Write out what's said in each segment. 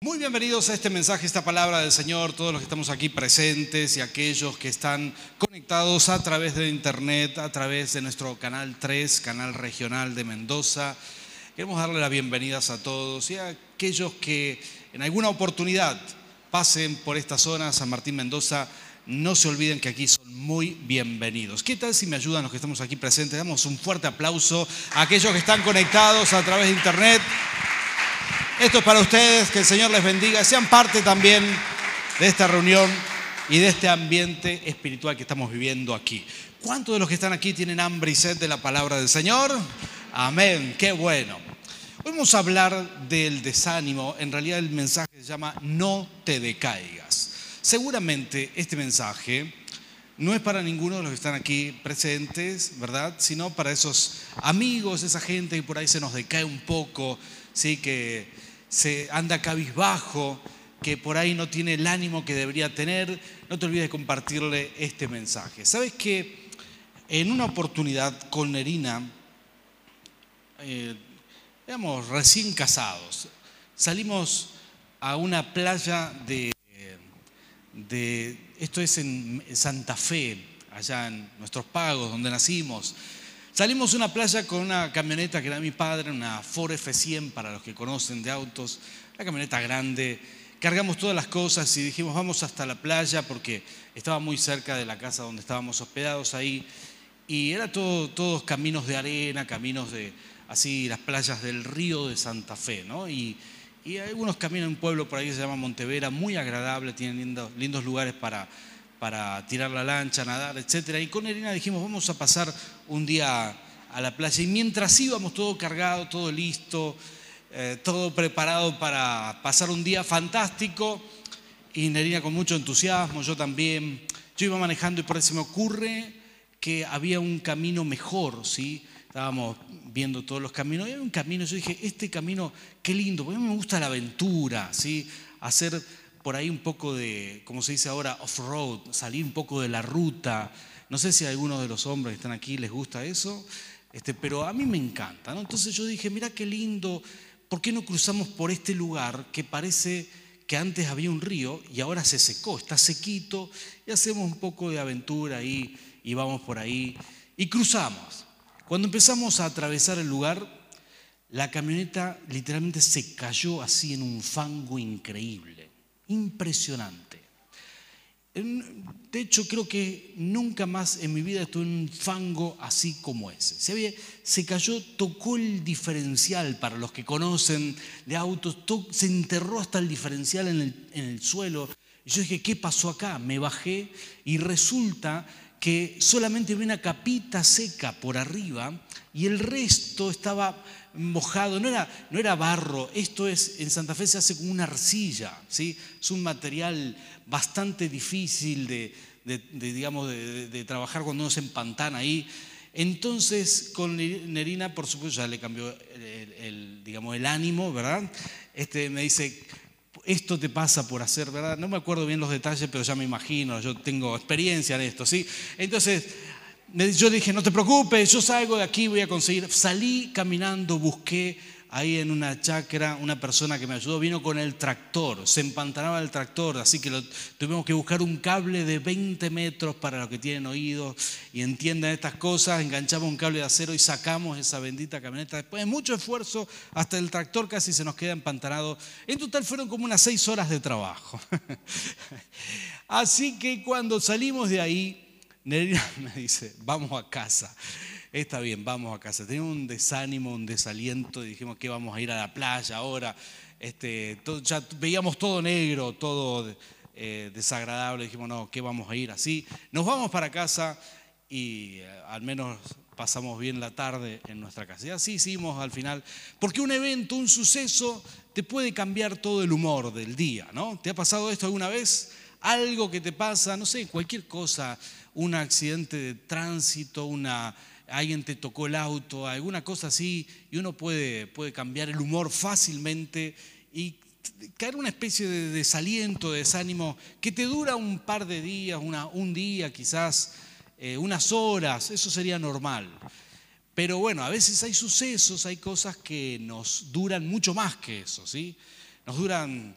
Muy bienvenidos a este mensaje, esta palabra del Señor, todos los que estamos aquí presentes y aquellos que están conectados a través de internet, a través de nuestro canal 3, canal regional de Mendoza. Queremos darle las bienvenidas a todos y a aquellos que en alguna oportunidad pasen por esta zona, San Martín Mendoza, no se olviden que aquí son muy bienvenidos. ¿Qué tal si me ayudan los que estamos aquí presentes? Damos un fuerte aplauso a aquellos que están conectados a través de internet. Esto es para ustedes, que el Señor les bendiga, sean parte también de esta reunión y de este ambiente espiritual que estamos viviendo aquí. ¿Cuántos de los que están aquí tienen hambre y sed de la palabra del Señor? Amén, qué bueno. Hoy vamos a hablar del desánimo, en realidad el mensaje se llama No te decaigas. Seguramente este mensaje no es para ninguno de los que están aquí presentes, ¿verdad? Sino para esos amigos, esa gente que por ahí se nos decae un poco, ¿sí? Que se anda cabizbajo, que por ahí no tiene el ánimo que debería tener, no te olvides de compartirle este mensaje. ¿Sabes que en una oportunidad con Nerina, eh, recién casados, salimos a una playa de, de, esto es en Santa Fe, allá en nuestros pagos, donde nacimos, Salimos a una playa con una camioneta que era mi padre, una Ford F100 para los que conocen de autos, una camioneta grande. Cargamos todas las cosas y dijimos vamos hasta la playa porque estaba muy cerca de la casa donde estábamos hospedados ahí. Y era todo, todos caminos de arena, caminos de así las playas del río de Santa Fe, ¿no? Y, y algunos caminos un pueblo por ahí que se llama Montevera, muy agradable, tienen lindos, lindos lugares para para tirar la lancha, nadar, etc. Y con Elena dijimos, vamos a pasar un día a la playa. Y mientras íbamos todo cargado, todo listo, eh, todo preparado para pasar un día fantástico, y Nerina con mucho entusiasmo, yo también, yo iba manejando y por ahí se me ocurre que había un camino mejor, ¿sí? Estábamos viendo todos los caminos, y había un camino, yo dije, este camino, qué lindo, porque a mí me gusta la aventura, ¿sí? Hacer por ahí un poco de, como se dice ahora, off-road, salir un poco de la ruta. No sé si a algunos de los hombres que están aquí les gusta eso, este, pero a mí me encanta. ¿no? Entonces yo dije, mira qué lindo, ¿por qué no cruzamos por este lugar que parece que antes había un río y ahora se secó, está sequito, y hacemos un poco de aventura ahí y vamos por ahí y cruzamos. Cuando empezamos a atravesar el lugar, la camioneta literalmente se cayó así en un fango increíble impresionante. De hecho, creo que nunca más en mi vida estuve en un fango así como ese. Se, cayó, tocó el diferencial, para los que conocen de autos, se enterró hasta el diferencial en el, suelo. Y yo dije, ¿qué pasó acá? Me bajé y resulta que solamente había una capita seca por arriba y el resto estaba mojado, no era, no era barro, esto es, en Santa Fe se hace como una arcilla, ¿sí? es un material bastante difícil de, digamos, de, trabajar cuando uno se empantana ahí. Entonces, con Nerina, por supuesto, ya le cambió el, digamos, el ánimo, ¿verdad? Este, me dice, esto te pasa por hacer, ¿verdad? No me acuerdo bien los detalles, pero ya me imagino, yo tengo experiencia en esto, ¿sí? Entonces, yo dije, no te preocupes, yo salgo de aquí, voy a conseguir. Salí caminando, busqué ahí en una chacra una persona que me ayudó, vino con el tractor, se empantanaba el tractor, así que tuvimos que buscar un cable de 20 metros para los que tienen oídos y entiendan estas cosas, enganchamos un cable de acero y sacamos esa bendita camioneta. Después de mucho esfuerzo, hasta el tractor casi se nos queda empantanado. En total fueron como unas seis horas de trabajo. así que cuando salimos de ahí, Nerina me dice, vamos a casa. Está bien, vamos a casa. Tenía un desánimo, un desaliento, dijimos que vamos a ir a la playa ahora. Este, ya veíamos todo negro, todo eh, desagradable. Dijimos, no, ¿qué vamos a ir así? Nos vamos para casa y eh, al menos pasamos bien la tarde en nuestra casa. Y así hicimos al final, porque un evento, un suceso, te puede cambiar todo el humor del día, ¿no? ¿Te ha pasado esto alguna vez? Algo que te pasa, no sé, cualquier cosa, un accidente de tránsito, una, alguien te tocó el auto, alguna cosa así, y uno puede, puede cambiar el humor fácilmente y caer una especie de desaliento, de desánimo, que te dura un par de días, una, un día quizás, eh, unas horas, eso sería normal. Pero bueno, a veces hay sucesos, hay cosas que nos duran mucho más que eso, ¿sí? Nos duran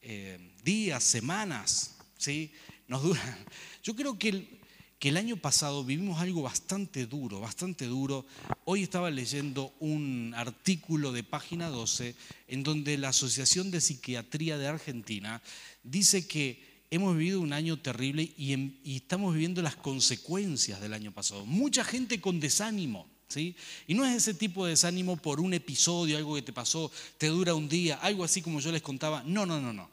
eh, días, semanas, ¿sí? Nos duran. Yo creo que que el año pasado vivimos algo bastante duro, bastante duro. Hoy estaba leyendo un artículo de página 12 en donde la Asociación de Psiquiatría de Argentina dice que hemos vivido un año terrible y, estamos viviendo las consecuencias del año pasado. Mucha gente con desánimo. ¿Sí? Y no es ese tipo de desánimo por un episodio, algo que te pasó, te dura un día, algo así como yo les contaba. No, no, no, no.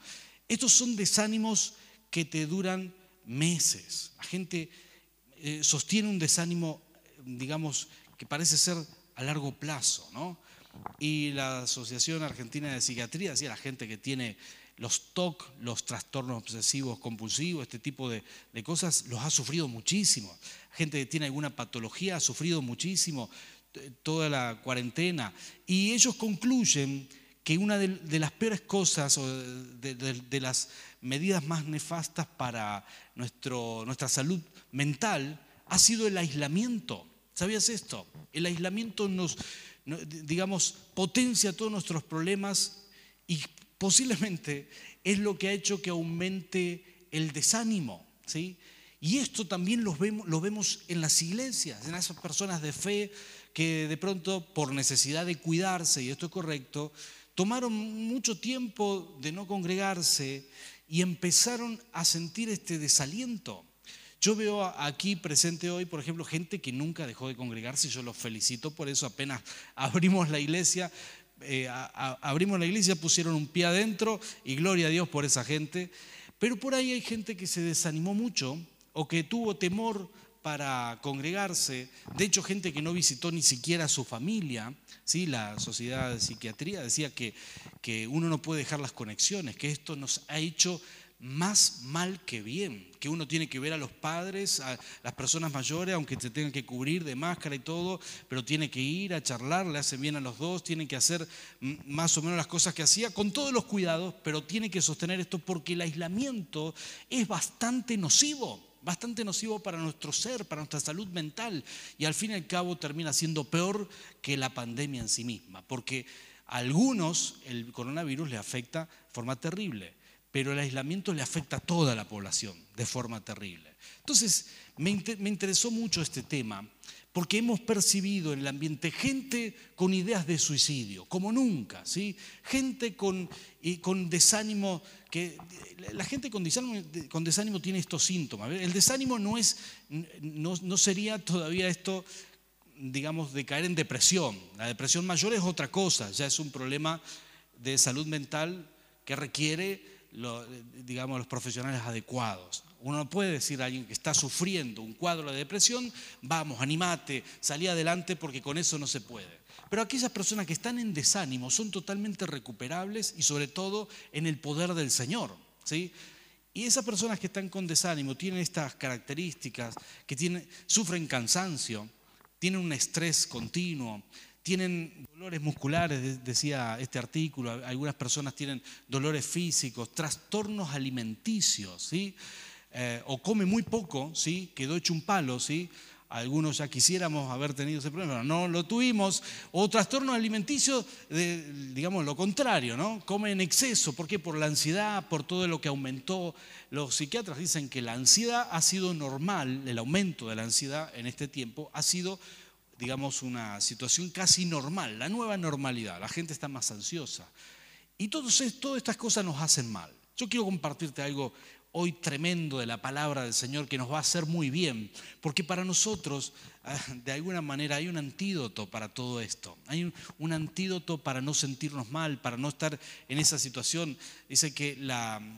Estos son desánimos que te duran meses. La gente eh, sostiene un desánimo, digamos, que parece ser a largo plazo, ¿no? Y la Asociación Argentina de Psiquiatría decía la gente que tiene los TOC, los trastornos obsesivos compulsivos, este tipo de, de, cosas, los ha sufrido muchísimo. Gente que tiene alguna patología ha sufrido muchísimo toda la cuarentena. Y ellos concluyen que una de, las peores cosas o de, las medidas más nefastas para nuestro, nuestra salud mental ha sido el aislamiento. ¿Sabías esto? El aislamiento nos, digamos, potencia todos nuestros problemas y posiblemente es lo que ha hecho que aumente el desánimo. ¿sí? Y esto también lo vemos, lo vemos en las iglesias, en esas personas de fe que de pronto por necesidad de cuidarse, y esto es correcto, tomaron mucho tiempo de no congregarse y empezaron a sentir este desaliento. Yo veo aquí presente hoy, por ejemplo, gente que nunca dejó de congregarse yo los felicito por eso. Apenas abrimos la iglesia, eh, abrimos la iglesia, pusieron un pie adentro y gloria a Dios por esa gente. Pero por ahí hay gente que se desanimó mucho o que tuvo temor para congregarse. De hecho, gente que no visitó ni siquiera a su familia. ¿sí? La Sociedad de Psiquiatría decía que, que uno no puede dejar las conexiones, que esto nos ha hecho más mal que bien, que uno tiene que ver a los padres, a las personas mayores, aunque se tengan que cubrir de máscara y todo, pero tiene que ir a charlar, le hacen bien a los dos, tienen que hacer más o menos las cosas que hacía, con todos los cuidados, pero tiene que sostener esto porque el aislamiento es bastante nocivo bastante nocivo para nuestro ser, para nuestra salud mental y al fin y al cabo termina siendo peor que la pandemia en sí misma, porque a algunos el coronavirus le afecta de forma terrible, pero el aislamiento le afecta a toda la población de forma terrible. Entonces, me, interesó mucho este tema porque hemos percibido en el ambiente gente con ideas de suicidio, como nunca, ¿sí? gente con, con desánimo, que la gente con desánimo, con desánimo tiene estos síntomas. El desánimo no, es, no, no sería todavía esto, digamos, de caer en depresión. La depresión mayor es otra cosa, ya es un problema de salud mental que requiere digamos, los profesionales adecuados. Uno no puede decir a alguien que está sufriendo un cuadro de depresión, vamos, animate, salí adelante porque con eso no se puede. Pero aquellas personas que están en desánimo son totalmente recuperables y sobre todo en el poder del Señor. ¿sí? Y esas personas que están con desánimo tienen estas características, que tienen, sufren cansancio, tienen un estrés continuo, tienen dolores musculares, decía este artículo, algunas personas tienen dolores físicos, trastornos alimenticios, ¿sí? Eh, o come muy poco, ¿sí? quedó hecho un palo, ¿sí? algunos ya quisiéramos haber tenido ese problema, no lo tuvimos, o trastornos alimenticios, digamos lo contrario, ¿no? come en exceso, ¿por qué? Por la ansiedad, por todo lo que aumentó. Los psiquiatras dicen que la ansiedad ha sido normal, el aumento de la ansiedad en este tiempo ha sido digamos, una situación casi normal, la nueva normalidad. La gente está más ansiosa. Y todas estas cosas nos hacen mal. Yo quiero compartirte algo hoy tremendo de la palabra del Señor que nos va a hacer muy bien, porque para nosotros, ah, de alguna manera, hay un antídoto para todo esto. Hay un, antídoto para no sentirnos mal, para no estar en esa situación. Dice que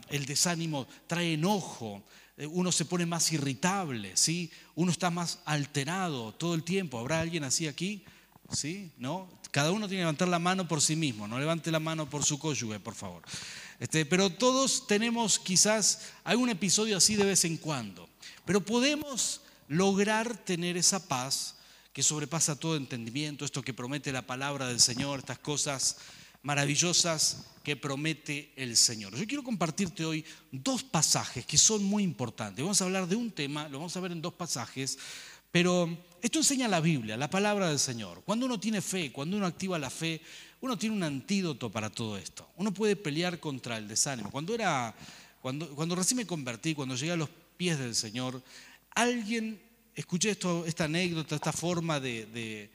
el desánimo trae enojo, eh, uno se pone más irritable, ¿sí? Uno está más alterado todo el tiempo. ¿Habrá alguien así aquí? ¿Sí? ¿No? Cada uno tiene que levantar la mano por sí mismo, no levante la mano por su cónyuge, por favor. Este, pero todos tenemos quizás algún episodio así de vez en cuando. Pero podemos lograr tener esa paz que sobrepasa todo entendimiento, esto que promete la palabra del Señor, estas cosas maravillosas que promete el Señor. Yo quiero compartirte hoy dos pasajes que son muy importantes. Vamos a hablar de un tema, lo vamos a ver en dos pasajes, pero esto enseña la Biblia, la palabra del Señor. Cuando uno tiene fe, cuando uno activa la fe, uno tiene un antídoto para todo esto. Uno puede pelear contra el desánimo. Cuando era, cuando, cuando recién me convertí, cuando llegué a los pies del Señor, alguien, escuché esto, esta anécdota, esta forma de,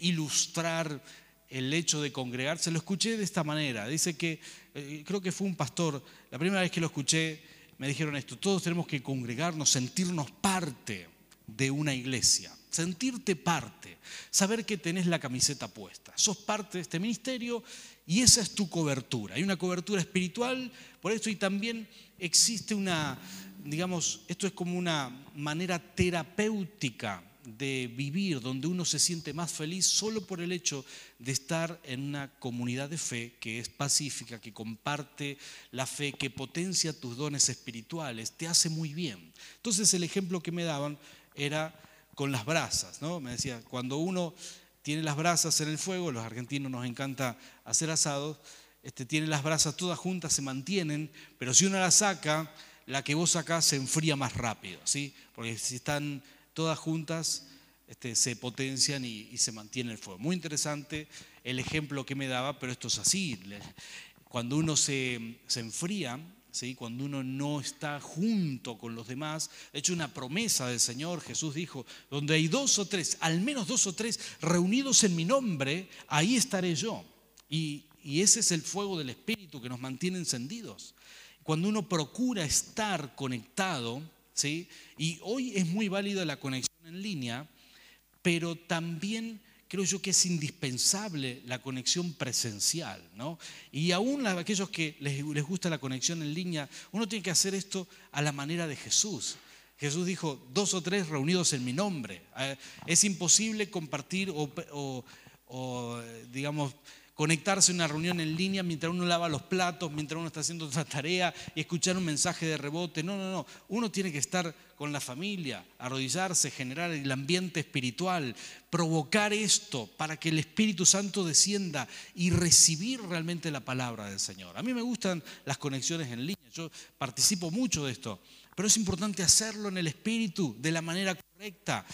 ilustrar el hecho de congregarse, lo escuché de esta manera. Dice que, eh, creo que fue un pastor, la primera vez que lo escuché, me dijeron esto, todos tenemos que congregarnos, sentirnos parte de una iglesia, sentirte parte, saber que tenés la camiseta puesta, sos parte de este ministerio y esa es tu cobertura. Hay una cobertura espiritual por esto y también existe una, digamos, esto es como una manera terapéutica de vivir, donde uno se siente más feliz solo por el hecho de estar en una comunidad de fe que es pacífica, que comparte la fe, que potencia tus dones espirituales, te hace muy bien. Entonces el ejemplo que me daban era con las brasas, ¿no? Me decía, cuando uno tiene las brasas en el fuego, los argentinos nos encanta hacer asados, este, tiene las brasas todas juntas, se mantienen, pero si uno las saca, la que vos sacás se enfría más rápido, ¿sí? Porque si están todas juntas este, se potencian y, se mantiene el fuego. Muy interesante el ejemplo que me daba, pero esto es así. Cuando uno se, enfría, ¿sí? cuando uno no está junto con los demás, de hecho una promesa del Señor, Jesús dijo, donde hay dos o tres, al menos dos o tres reunidos en mi nombre, ahí estaré yo. Y, y ese es el fuego del Espíritu que nos mantiene encendidos. Cuando uno procura estar conectado, y hoy es muy válida la conexión en línea, pero también creo yo que es indispensable la conexión presencial, ¿no? Y aún aquellos que les, les gusta la conexión en línea, uno tiene que hacer esto a la manera de Jesús. Jesús dijo, dos o tres reunidos en mi nombre. Eh, es imposible compartir o, o digamos, conectarse a una reunión en línea mientras uno lava los platos, mientras uno está haciendo otra tarea y escuchar un mensaje de rebote. No, no, no. Uno tiene que estar con la familia, arrodillarse, generar el ambiente espiritual, provocar esto para que el Espíritu Santo descienda y recibir realmente la palabra del Señor. A mí me gustan las conexiones en línea, yo participo mucho de esto, pero es importante hacerlo en el Espíritu, de la manera correcta.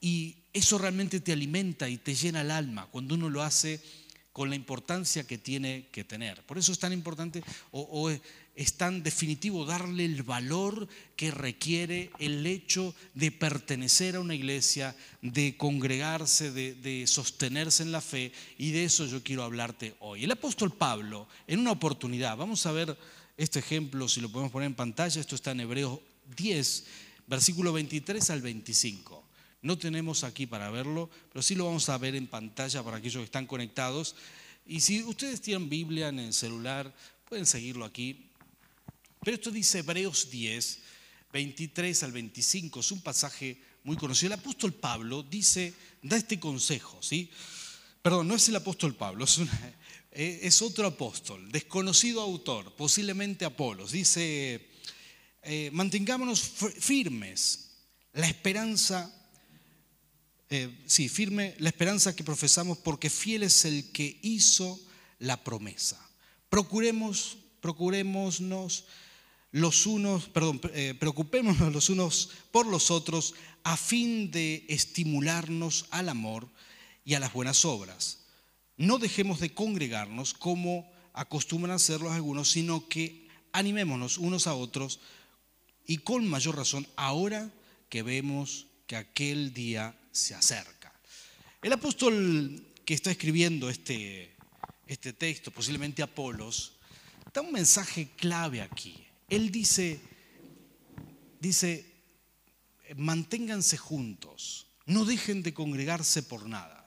Y eso realmente te alimenta y te llena el alma cuando uno lo hace con la importancia que tiene que tener. Por eso es tan importante o, es tan definitivo darle el valor que requiere el hecho de pertenecer a una iglesia, de congregarse, de, de sostenerse en la fe y de eso yo quiero hablarte hoy. El apóstol Pablo, en una oportunidad, vamos a ver este ejemplo, si lo podemos poner en pantalla, esto está en Hebreos 10, versículo 23 al 25. No tenemos aquí para verlo, pero sí lo vamos a ver en pantalla para aquellos que están conectados. Y si ustedes tienen Biblia en el celular, pueden seguirlo aquí. Pero esto dice Hebreos 10, 23 al 25. Es un pasaje muy conocido. El apóstol Pablo dice, da este consejo, ¿sí? Perdón, no es el apóstol Pablo, es, eh, otro apóstol, desconocido autor, posiblemente Apolos. Dice, eh, mantengámonos firmes. La esperanza eh, sí, firme la esperanza que profesamos porque fiel es el que hizo la promesa. Procuremos, procurémonos los unos, perdón, eh, preocupémonos los unos por los otros a fin de estimularnos al amor y a las buenas obras. No dejemos de congregarnos como acostumbran hacerlo algunos, sino que animémonos unos a otros y con mayor razón ahora que vemos que aquel día se acerca. El apóstol que está escribiendo este, este texto, posiblemente Apolos, da un mensaje clave aquí. Él dice, dice, manténganse juntos, no dejen de congregarse por nada.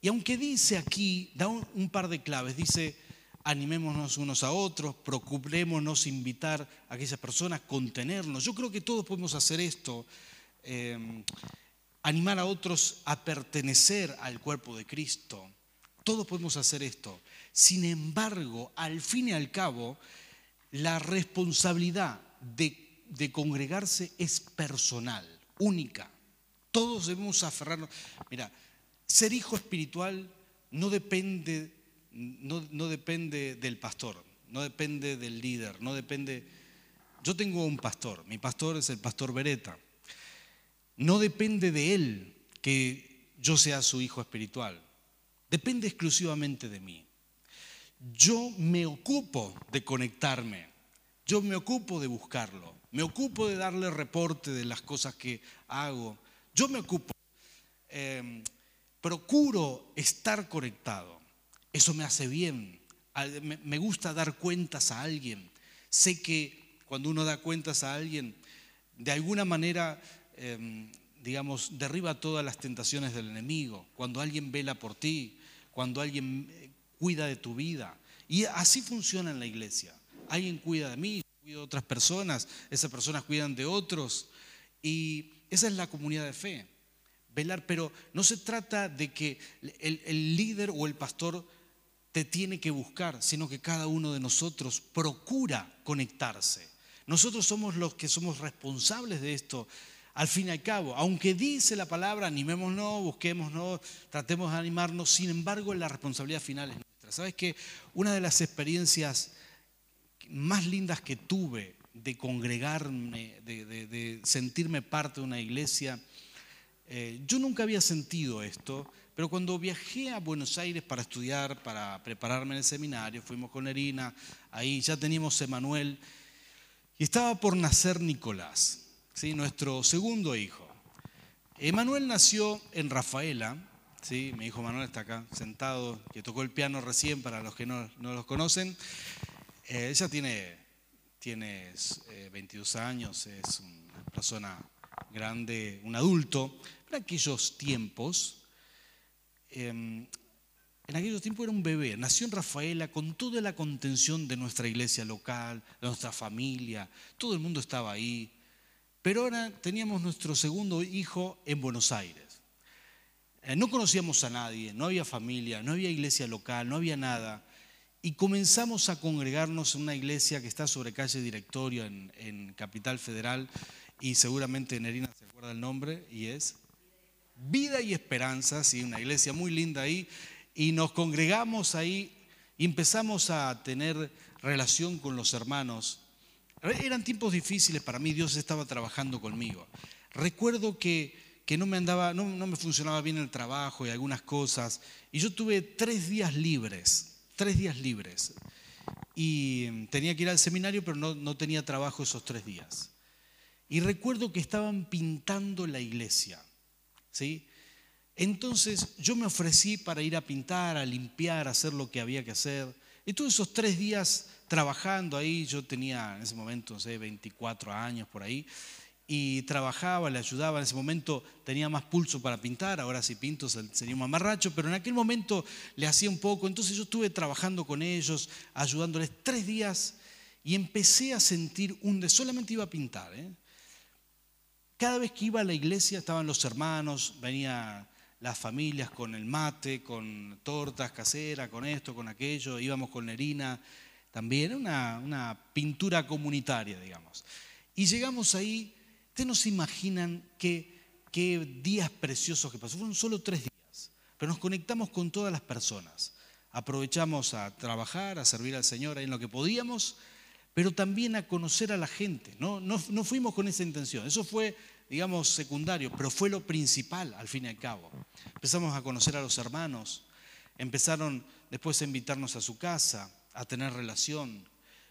Y aunque dice aquí, da un, par de claves, dice, animémonos unos a otros, procurémonos invitar a aquellas personas, contenernos. Yo creo que todos podemos hacer esto. Eh, animar a otros a pertenecer al cuerpo de Cristo. Todos podemos hacer esto. Sin embargo, al fin y al cabo, la responsabilidad de, congregarse es personal, única. Todos debemos aferrarnos. Mira, ser hijo espiritual no depende, no, depende del pastor, no depende del líder, no depende... Yo tengo un pastor, mi pastor es el pastor Beretta. No depende de Él que yo sea su hijo espiritual. depende exclusivamente de mí. Yo me ocupo de conectarme, yo me ocupo de buscarlo, me ocupo de darle reporte de las cosas que hago, yo me ocupo, em, procuro estar conectado, eso me hace bien, me gusta dar cuentas a alguien, sé que cuando uno da cuentas a alguien, de alguna manera em, digamos, derriba todas las tentaciones del enemigo, cuando alguien vela por ti, cuando alguien eh, cuida de tu vida. Y así funciona en la iglesia. Alguien cuida de mí, cuida de otras personas, esas personas cuidan de otros. Y esa es la comunidad de fe. Velar, pero no se trata de que el, el líder o el pastor te tiene que buscar, sino que cada uno de nosotros procura conectarse. Nosotros somos los que somos responsables de esto al fin y al cabo, aunque dice la palabra, animémonos, busquémonos, tratemos de animarnos, sin embargo la responsabilidad final es nuestra. ¿Sabes que Una de las experiencias más lindas que tuve de congregarme, de, sentirme parte de una iglesia, eh, yo nunca había sentido esto, pero cuando viajé a Buenos Aires para estudiar, para prepararme en el seminario, fuimos con Erina, ahí ya teníamos Emanuel, y estaba por nacer Nicolás nuestro segundo hijo. Emanuel nació en Rafaela, ¿sí? mi hijo Manuel está acá sentado, que tocó el piano recién para los que no, no los conocen. Eh, ella tiene, tiene 22 eh, años, es una persona grande, un adulto. En aquellos tiempos, em, en aquellos tiempos era un bebé, nació en Rafaela con toda la contención de nuestra iglesia local, de nuestra familia, todo el mundo estaba ahí, pero ahora teníamos nuestro segundo hijo en Buenos Aires. Eh, no conocíamos a nadie, no había familia, no había iglesia local, no había nada. Y comenzamos a congregarnos en una iglesia que está sobre calle Directorio en, Capital Federal y seguramente Nerina se acuerda el nombre y es Vida y Esperanza, sí, una iglesia muy linda ahí. Y nos congregamos ahí y empezamos a tener relación con los hermanos eran tiempos difíciles para mí, Dios estaba trabajando conmigo. Recuerdo que, no me andaba, no, me funcionaba bien el trabajo y algunas cosas, y yo tuve tres días libres, tres días libres. Y tenía que ir al seminario, pero no, no tenía trabajo esos tres días. Y recuerdo que estaban pintando la iglesia, ¿sí? Entonces yo me ofrecí para ir a pintar, a limpiar, a hacer lo que había que hacer. Y todos esos tres días trabajando ahí, yo tenía en ese momento, no sé, 24 años por ahí, y trabajaba, le ayudaba, en ese momento tenía más pulso para pintar, ahora si pinto sería un mamarracho, pero en aquel momento le hacía un poco, entonces yo estuve trabajando con ellos, ayudándoles tres días y empecé a sentir un... solamente iba a pintar, ¿eh? Cada vez que iba a la iglesia estaban los hermanos, venían las familias con el mate, con tortas caseras, con esto, con aquello, íbamos con Nerina, también, una, una pintura comunitaria, digamos. Y llegamos ahí, ustedes no se imaginan qué, qué días preciosos que pasó, fueron solo tres días, pero nos conectamos con todas las personas. Aprovechamos a trabajar, a servir al Señor en lo que podíamos, pero también a conocer a la gente. No, no, no fuimos con esa intención, eso fue, digamos, secundario, pero fue lo principal al fin y al cabo. Empezamos a conocer a los hermanos, empezaron después a invitarnos a su casa, a tener relación.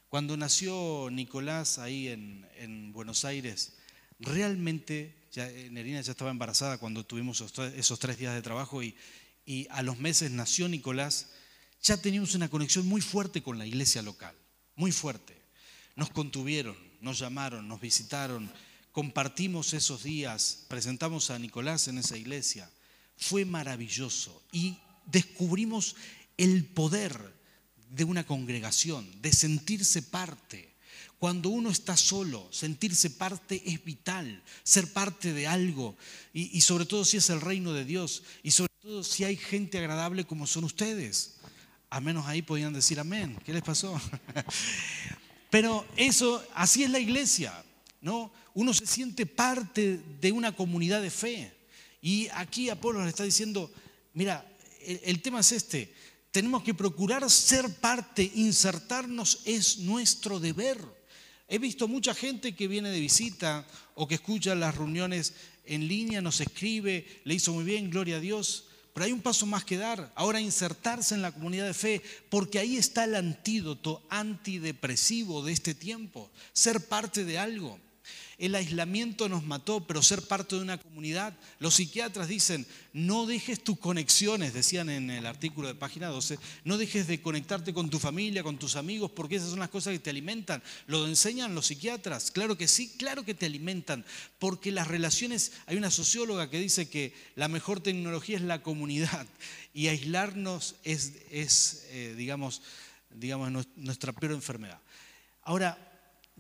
Cuando nació Nicolás ahí en, Buenos Aires, realmente, ya, eh, Nerina ya estaba embarazada cuando tuvimos esos tres días de trabajo y, y a los meses nació Nicolás, ya teníamos una conexión muy fuerte con la iglesia local, muy fuerte. Nos contuvieron, nos llamaron, nos visitaron, compartimos esos días, presentamos a Nicolás en esa iglesia. Fue maravilloso y descubrimos el poder de una congregación, de sentirse parte. Cuando uno está solo, sentirse parte es vital, ser parte de algo, y, sobre todo si es el reino de Dios, y sobre todo si hay gente agradable como son ustedes. A menos ahí podían decir amén. ¿Qué les pasó? Pero eso, así es la iglesia, ¿no? Uno se siente parte de una comunidad de fe. Y aquí Apolo le está diciendo, mira, el tema es este, tenemos que procurar ser parte, insertarnos, es nuestro deber. He visto mucha gente que viene de visita o que escucha las reuniones en línea, nos escribe, le hizo muy bien, gloria a Dios, pero hay un paso más que dar. Ahora insertarse en la comunidad de fe, porque ahí está el antídoto antidepresivo de este tiempo, ser parte de algo. El aislamiento nos mató, pero ser parte de una comunidad. Los psiquiatras dicen, no dejes tus conexiones, decían en el artículo de página 12, no dejes de conectarte con tu familia, con tus amigos, porque esas son las cosas que te alimentan. Lo enseñan los psiquiatras, claro que sí, claro que te alimentan, porque las relaciones, hay una socióloga que dice que la mejor tecnología es la comunidad y aislarnos es, es eh, digamos, digamos, nuestra peor enfermedad. Ahora,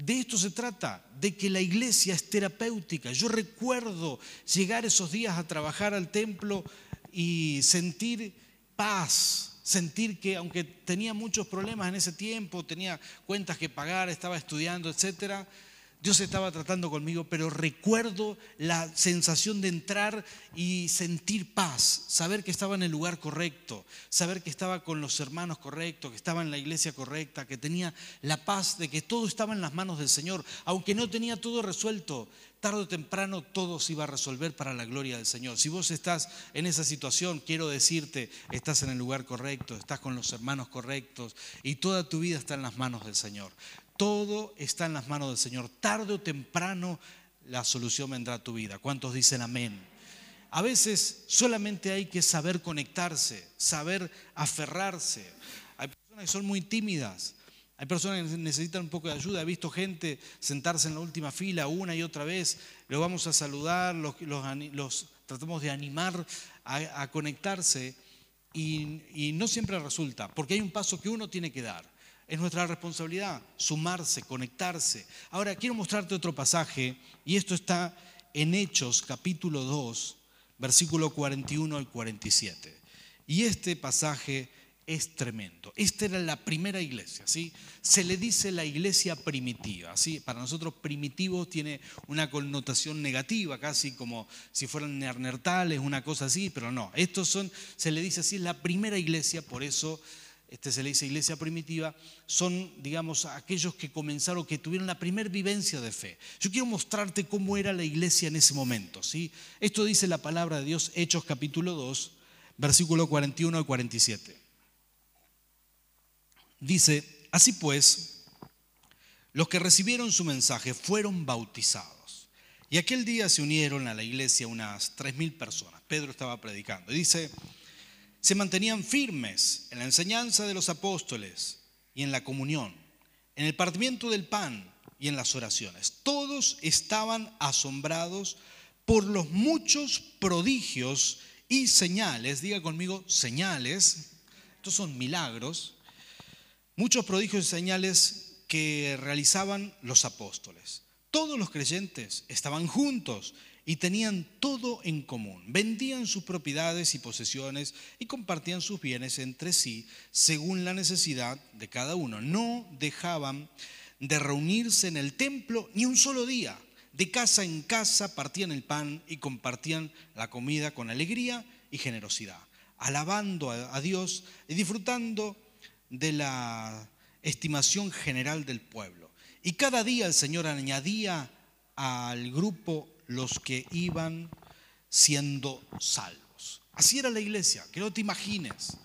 de esto se trata, de que la iglesia es terapéutica. Yo recuerdo llegar esos días a trabajar al templo y sentir paz, sentir que aunque tenía muchos problemas en ese tiempo, tenía cuentas que pagar, estaba estudiando, etcétera, Dios estaba tratando conmigo, pero recuerdo la sensación de entrar y sentir paz, saber que estaba en el lugar correcto, saber que estaba con los hermanos correctos, que estaba en la iglesia correcta, que tenía la paz de que todo estaba en las manos del Señor, aunque no tenía todo resuelto. Tarde o temprano todo se iba a resolver para la gloria del Señor. Si vos estás en esa situación, quiero decirte, estás en el lugar correcto, estás con los hermanos correctos y toda tu vida está en las manos del Señor. Todo está en las manos del Señor. Tarde o temprano la solución vendrá a tu vida. ¿Cuántos dicen amén? A veces solamente hay que saber conectarse, saber aferrarse. Hay personas que son muy tímidas. Hay personas que necesitan un poco de ayuda. He visto gente sentarse en la última fila una y otra vez. Los vamos a saludar, los, tratamos de animar a, conectarse y, y no siempre resulta, porque hay un paso que uno tiene que dar. Es nuestra responsabilidad sumarse, conectarse. Ahora quiero mostrarte otro pasaje y esto está en Hechos capítulo 2, versículo 41 al 47. Y este pasaje es tremendo. Esta era la primera iglesia, ¿sí? Se le dice la iglesia primitiva, ¿sí? Para nosotros primitivo tiene una connotación negativa, casi como si fueran neandertales, una cosa así, pero no. Estos son, se le dice así, la primera iglesia, por eso este se le dice iglesia primitiva, son, digamos, aquellos que comenzaron, que tuvieron la primera vivencia de fe. Yo quiero mostrarte cómo era la iglesia en ese momento. ¿sí? Esto dice la palabra de Dios, Hechos capítulo 2, versículo 41 al 47. Dice, así pues, los que recibieron su mensaje fueron bautizados. Y aquel día se unieron a la iglesia unas tres mil personas. Pedro estaba predicando. Y dice, se mantenían firmes en la enseñanza de los apóstoles y en la comunión, en el partimiento del pan y en las oraciones. Todos estaban asombrados por los muchos prodigios y señales, diga conmigo, señales, estos son milagros, muchos prodigios y señales que realizaban los apóstoles. Todos los creyentes estaban juntos y tenían todo en común. Vendían sus propiedades y posesiones y compartían sus bienes entre sí según la necesidad de cada uno. No dejaban de reunirse en el templo ni un solo día. De casa en casa partían el pan y compartían la comida con alegría y generosidad, alabando a Dios y disfrutando de la estimación general del pueblo. Y cada día el Señor añadía al grupo los que iban siendo salvos. Así era la iglesia, que no te imagines.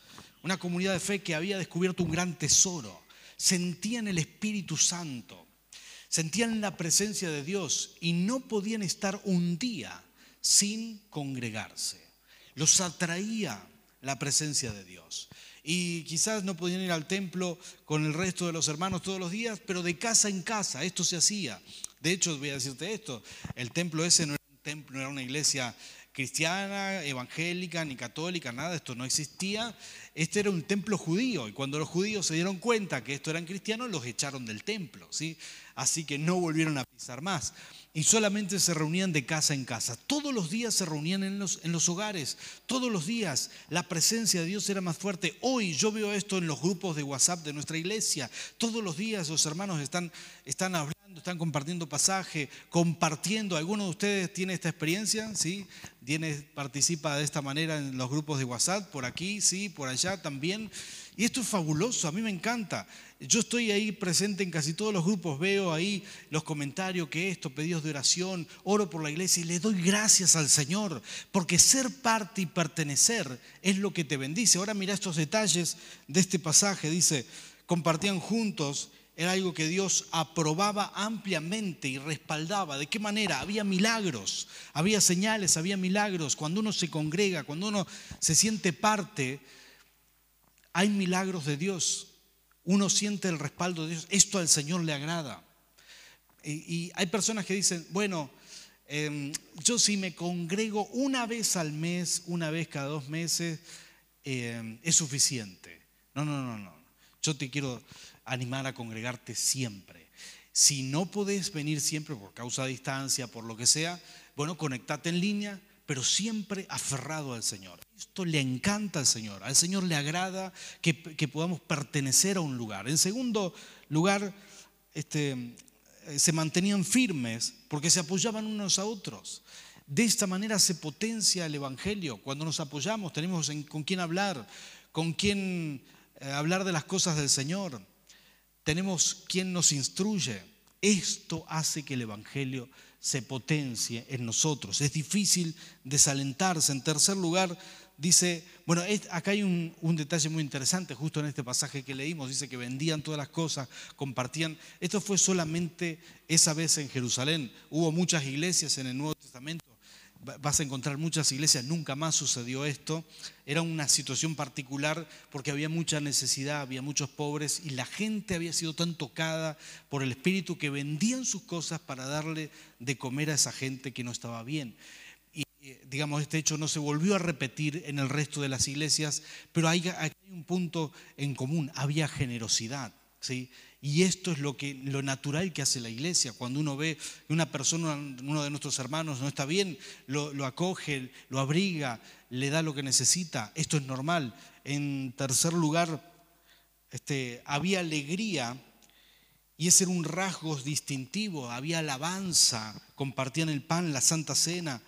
Una comunidad de fe que había descubierto un gran tesoro. Sentían el Espíritu Santo, sentían la presencia de Dios y no podían estar un día sin congregarse. Los atraía la presencia de Dios. Y quizás no podían ir al templo con el resto de los hermanos todos los días, pero de casa en casa esto se hacía. De hecho, voy a decirte esto, el templo ese no era un templo, no era una iglesia cristiana, evangélica, ni católica, nada, esto no existía. Este era un templo judío y cuando los judíos se dieron cuenta que esto eran cristianos, los echaron del templo, ¿sí? Así que no volvieron a pisar más y solamente se reunían de casa en casa. Todos los días se reunían en los, en los hogares, todos los días la presencia de Dios era más fuerte. Hoy yo veo esto en los grupos de WhatsApp de nuestra iglesia. Todos los días los hermanos están, están hablando, están compartiendo pasaje, compartiendo. ¿Alguno de ustedes tiene esta experiencia? ¿Sí? ¿Tiene, participa de esta manera en los grupos de WhatsApp? Por aquí, sí, por allá también. Y esto es fabuloso, a mí me encanta. Yo estoy ahí presente en casi todos los grupos, veo ahí los comentarios que esto, pedidos de oración, oro por la iglesia y le doy gracias al Señor, porque ser parte y pertenecer es lo que te bendice. Ahora mira estos detalles de este pasaje, dice, compartían juntos, era algo que Dios aprobaba ampliamente y respaldaba. ¿De qué manera? Había milagros, había señales, había milagros. Cuando uno se congrega, cuando uno se siente parte, hay milagros de Dios. Uno siente el respaldo de Dios. Esto al Señor le agrada. Y, hay personas que dicen, bueno, em, yo si me congrego una vez al mes, una vez cada dos meses, em, es suficiente. No, no, no, no. Yo te quiero animar a congregarte siempre. Si no podés venir siempre por causa de distancia, por lo que sea, bueno, conectate en línea, pero siempre aferrado al Señor. Esto le encanta al Señor. Al Señor le agrada que, podamos pertenecer a un lugar. En segundo lugar, este, eh, se mantenían firmes porque se apoyaban unos a otros. De esta manera se potencia el Evangelio. Cuando nos apoyamos tenemos con quién hablar, con quién eh, hablar de las cosas del Señor. Tenemos quien nos instruye. Esto hace que el Evangelio se potencie en nosotros. Es difícil desalentarse. En tercer lugar, dice, bueno, acá hay un, detalle muy interesante, justo en este pasaje que leímos, dice que vendían todas las cosas, compartían. Esto fue solamente esa vez en Jerusalén. Hubo muchas iglesias en el Nuevo Testamento vas a encontrar muchas iglesias, nunca más sucedió esto. Era una situación particular porque había mucha necesidad, había muchos pobres y la gente había sido tan tocada por el Espíritu que vendían sus cosas para darle de comer a esa gente que no estaba bien. Y digamos, este hecho no se volvió a repetir en el resto de las iglesias, pero hay, hay un punto en común, había generosidad. ¿sí? Y esto es lo, que, lo natural que hace la iglesia. Cuando uno ve que una persona, uno de nuestros hermanos no está bien, lo, acoge, lo abriga, le da lo que necesita. Esto es normal. En tercer lugar, este, había alegría y ese era un rasgo distintivo. Había alabanza, compartían el pan, la santa cena.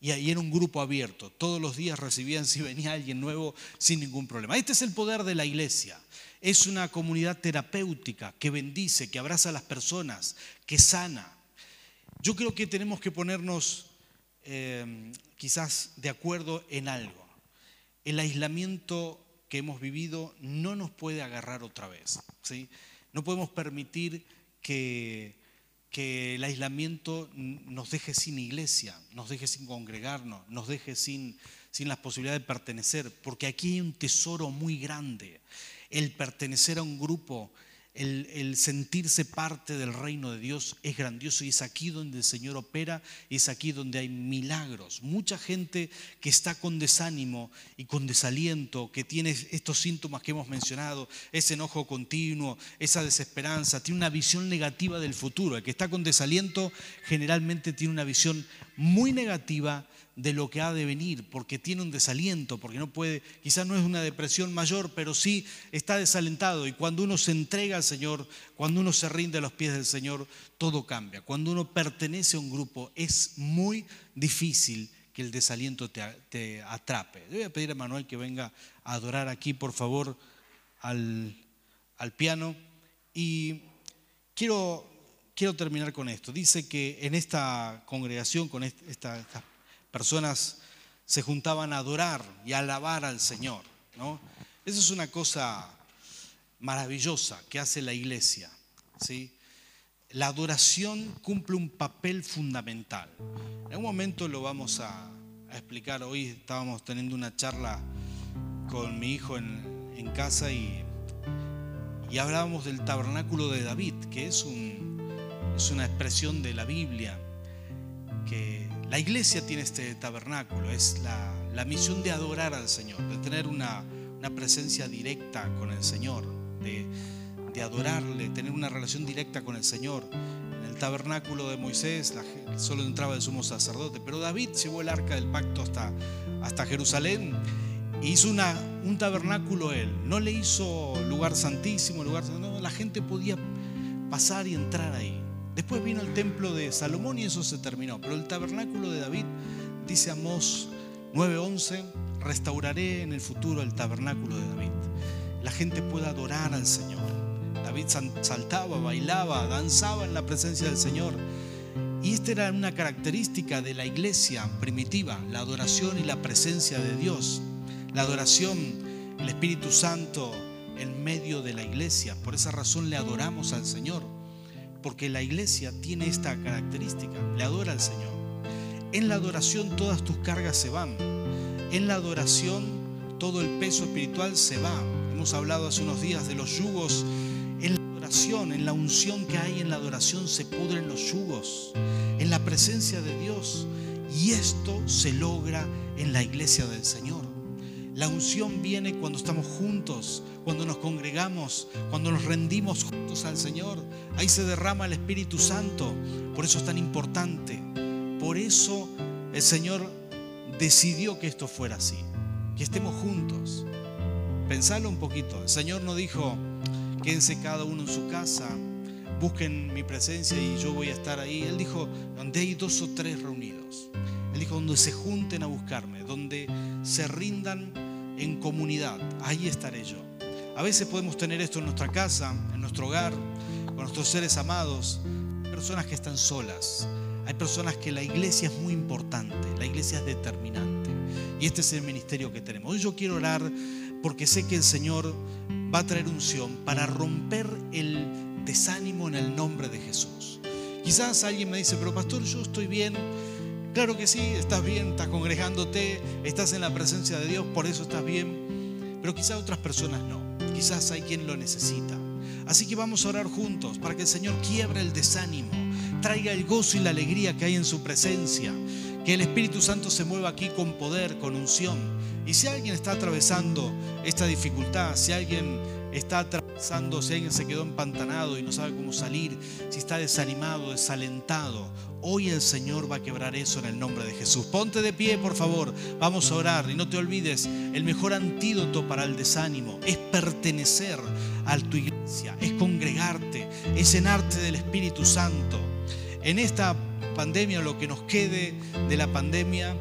Y ahí era un grupo abierto. Todos los días recibían si venía alguien nuevo sin ningún problema. Este es el poder de la iglesia es una comunidad terapéutica que bendice, que abraza a las personas, que sana. Yo creo que tenemos que ponernos eh, quizás de acuerdo en algo. El aislamiento que hemos vivido no nos puede agarrar otra vez. ¿sí? No podemos permitir que, que el aislamiento nos deje sin iglesia, nos deje sin congregarnos, nos deje sin, sin la posibilidad de pertenecer, porque aquí hay un tesoro muy grande. El pertenecer a un grupo, el, sentirse parte del reino de Dios es grandioso y es aquí donde el Señor opera es aquí donde hay milagros. Mucha gente que está con desánimo y con desaliento, que tiene estos síntomas que hemos mencionado, ese enojo continuo, esa desesperanza, tiene una visión negativa del futuro. El que está con desaliento generalmente tiene una visión muy negativa de lo que ha de venir, porque tiene un desaliento, porque no puede, quizás no es una depresión mayor, pero sí está desalentado. Y cuando uno se entrega al Señor, cuando uno se rinde a los pies del Señor, todo cambia. Cuando uno pertenece a un grupo, es muy difícil que el desaliento te, atrape. Le voy a pedir a Manuel que venga a adorar aquí, por favor, al, piano. Y quiero, quiero terminar con esto. Dice que en esta congregación, con esta, esta personas se juntaban a adorar y a alabar al Señor. ¿no? Eso es una cosa maravillosa que hace la iglesia. ¿sí? La adoración cumple un papel fundamental. En un momento lo vamos a, explicar. Hoy estábamos teniendo una charla con mi hijo en, casa y, hablábamos del tabernáculo de David, que es, es una expresión de la Biblia que la iglesia tiene este tabernáculo, es la, misión de adorar al Señor, de tener una, presencia directa con el Señor, de, adorarle, tener una relación directa con el Señor. En el tabernáculo de Moisés solo entraba el sumo sacerdote, pero David llevó el arca del pacto hasta, hasta Jerusalén e hizo una, un tabernáculo él. No le hizo lugar santísimo, lugar, no, la gente podía pasar y entrar ahí. Después vino el templo de Salomón y eso se terminó. Pero el tabernáculo de David, dice Amós 9:11, restauraré en el futuro el tabernáculo de David. la gente pueda adorar al Señor. David saltaba, bailaba, danzaba en la presencia del Señor. Y esta era una característica de la iglesia primitiva, la adoración y la presencia de Dios. La adoración, el Espíritu Santo en medio de la iglesia. Por esa razón le adoramos al Señor, porque la iglesia tiene esta característica, le adora al Señor. En la adoración todas tus cargas se van. En la adoración todo el peso espiritual se va. Hemos hablado hace unos días de los yugos en la unción que hay en la adoración, se pudren los yugos, en la presencia de Dios. Y esto se logra en la iglesia del Señor. La unción viene cuando estamos juntos, cuando nos congregamos, cuando nos rendimos juntos al Señor. Ahí se derrama el Espíritu Santo. Por eso es tan importante. Por eso el Señor decidió que esto fuera así, que estemos juntos. Pensalo un poquito. El Señor no dijo, quédense cada uno en su casa, busquen mi presencia y yo voy a estar ahí. Él dijo, donde hay dos o tres reunidos. Él dijo, donde se junten a buscarme, donde se rindan en comunidad, ahí estaré yo. A veces podemos tener esto en nuestra casa, en nuestro hogar, con nuestros seres amados, personas que están solas. Hay personas que la iglesia es muy importante, la iglesia es determinante. Y este es el ministerio que tenemos. Hoy yo quiero orar porque sé que el Señor va a traer unción para romper el desánimo en el nombre de Jesús. Quizás alguien me dice, pero pastor, yo estoy bien. Claro que sí, estás bien, estás congregándote, estás en la presencia de Dios, por eso estás bien. Pero quizás otras personas no. Quizás hay quien lo necesita. Así que vamos a orar juntos para que el Señor quiebre el desánimo, traiga el gozo y la alegría que hay en su presencia, que el Espíritu Santo se mueva aquí con poder, con unción y si alguien está atravesando esta dificultad, si alguien está atravesando, si alguien se quedó empantanado y no sabe cómo salir, si está desanimado, desalentado, hoy el Señor va a quebrar eso en el nombre de Jesús. Ponte de pie, por favor, vamos a orar y no te olvides, el mejor antídoto para el desánimo es pertenecer a tu iglesia, es congregarte, es llenarte del Espíritu Santo. En esta pandemia, lo que nos quede de la pandemia,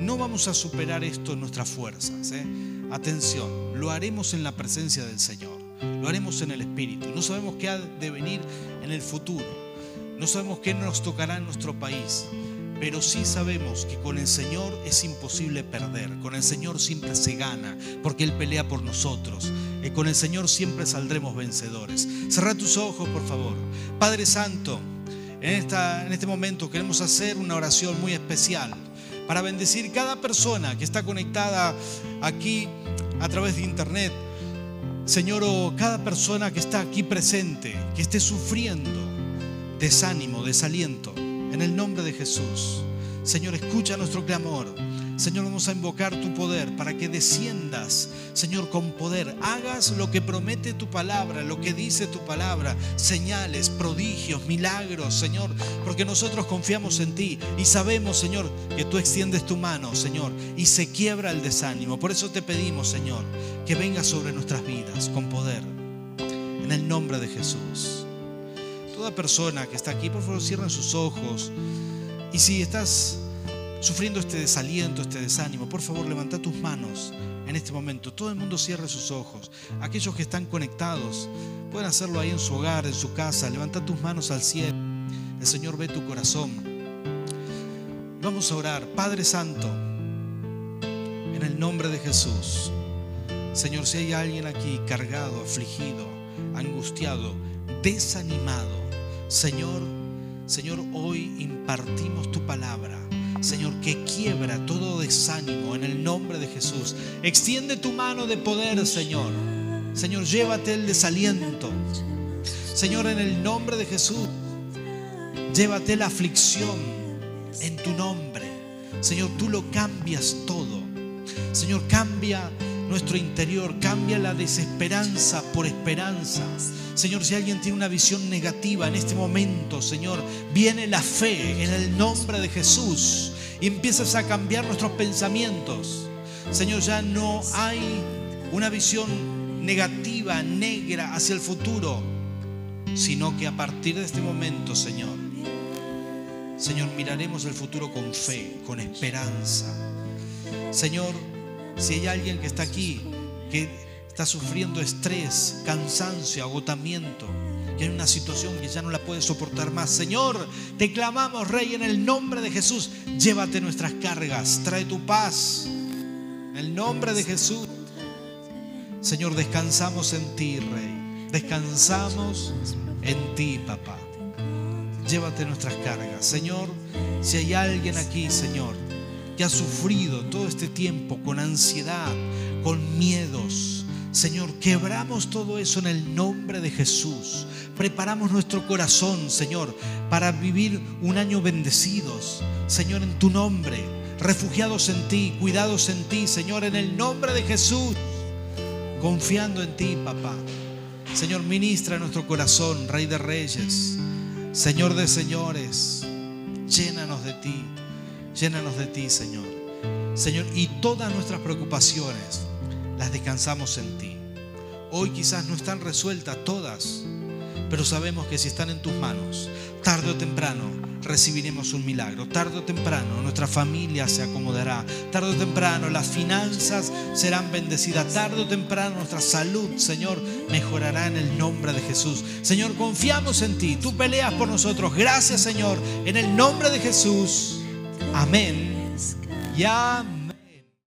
no vamos a superar esto en nuestras fuerzas. ¿eh? Atención, lo haremos en la presencia del Señor, lo haremos en el Espíritu. No sabemos qué ha de venir en el futuro, no sabemos qué nos tocará en nuestro país, pero sí sabemos que con el Señor es imposible perder, con el Señor siempre se gana, porque Él pelea por nosotros. Y con el Señor siempre saldremos vencedores. Cerra tus ojos, por favor. Padre Santo, en, esta, en este momento queremos hacer una oración muy especial para bendecir cada persona que está conectada aquí a través de internet. Señor, o cada persona que está aquí presente, que esté sufriendo desánimo, desaliento, en el nombre de Jesús. Señor, escucha nuestro clamor. Señor, vamos a invocar tu poder para que desciendas, Señor, con poder. Hagas lo que promete tu palabra, lo que dice tu palabra, señales, prodigios, milagros, Señor, porque nosotros confiamos en ti y sabemos, Señor, que tú extiendes tu mano, Señor, y se quiebra el desánimo. Por eso te pedimos, Señor, que venga sobre nuestras vidas con poder. En el nombre de Jesús. Toda persona que está aquí, por favor, cierren sus ojos. Y si estás sufriendo este desaliento, este desánimo, por favor levanta tus manos en este momento. Todo el mundo cierre sus ojos. Aquellos que están conectados pueden hacerlo ahí en su hogar, en su casa. Levanta tus manos al cielo. El Señor ve tu corazón. Vamos a orar. Padre Santo, en el nombre de Jesús. Señor, si hay alguien aquí cargado, afligido, angustiado, desanimado, Señor, Señor, hoy impartimos tu palabra Señor, que quiebra todo desánimo en el nombre de Jesús. Extiende tu mano de poder, Señor. Señor, llévate el desaliento. Señor, en el nombre de Jesús, llévate la aflicción en tu nombre. Señor, tú lo cambias todo. Señor, cambia nuestro interior, cambia la desesperanza por esperanza. Señor, si alguien tiene una visión negativa en este momento, Señor, viene la fe en el nombre de Jesús y empiezas a cambiar nuestros pensamientos. Señor, ya no hay una visión negativa, negra hacia el futuro, sino que a partir de este momento, Señor, Señor, miraremos el futuro con fe, con esperanza. Señor, si hay alguien que está aquí, que está sufriendo estrés, cansancio, agotamiento, que hay una situación que ya no la puede soportar más. Señor, te clamamos, Rey, en el nombre de Jesús, llévate nuestras cargas, trae tu paz. En el nombre de Jesús. Señor, descansamos en ti, Rey. Descansamos en ti, papá. Llévate nuestras cargas. Señor, si hay alguien aquí, Señor, que ha sufrido todo este tiempo con ansiedad, con miedos, Señor, quebramos todo eso en el nombre de Jesús. Preparamos nuestro corazón, Señor, para vivir un año bendecidos, Señor, en tu nombre, refugiados en ti, cuidados en ti, Señor, en el nombre de Jesús, confiando en ti, papá. Señor, ministra nuestro corazón, Rey de Reyes, Señor de Señores, llénanos de ti, llénanos de ti, Señor. Señor, y todas nuestras preocupaciones las descansamos en ti. Hoy quizás no están resueltas todas, pero sabemos que si están en tus manos, tarde o temprano recibiremos un milagro. Tarde o temprano nuestra familia se acomodará. Tarde o temprano las finanzas serán bendecidas. Tarde o temprano nuestra salud, Señor, mejorará en el nombre de Jesús. Señor, confiamos en ti. Tú peleas por nosotros. Gracias, Señor, en el nombre de Jesús. Amén. Y amén.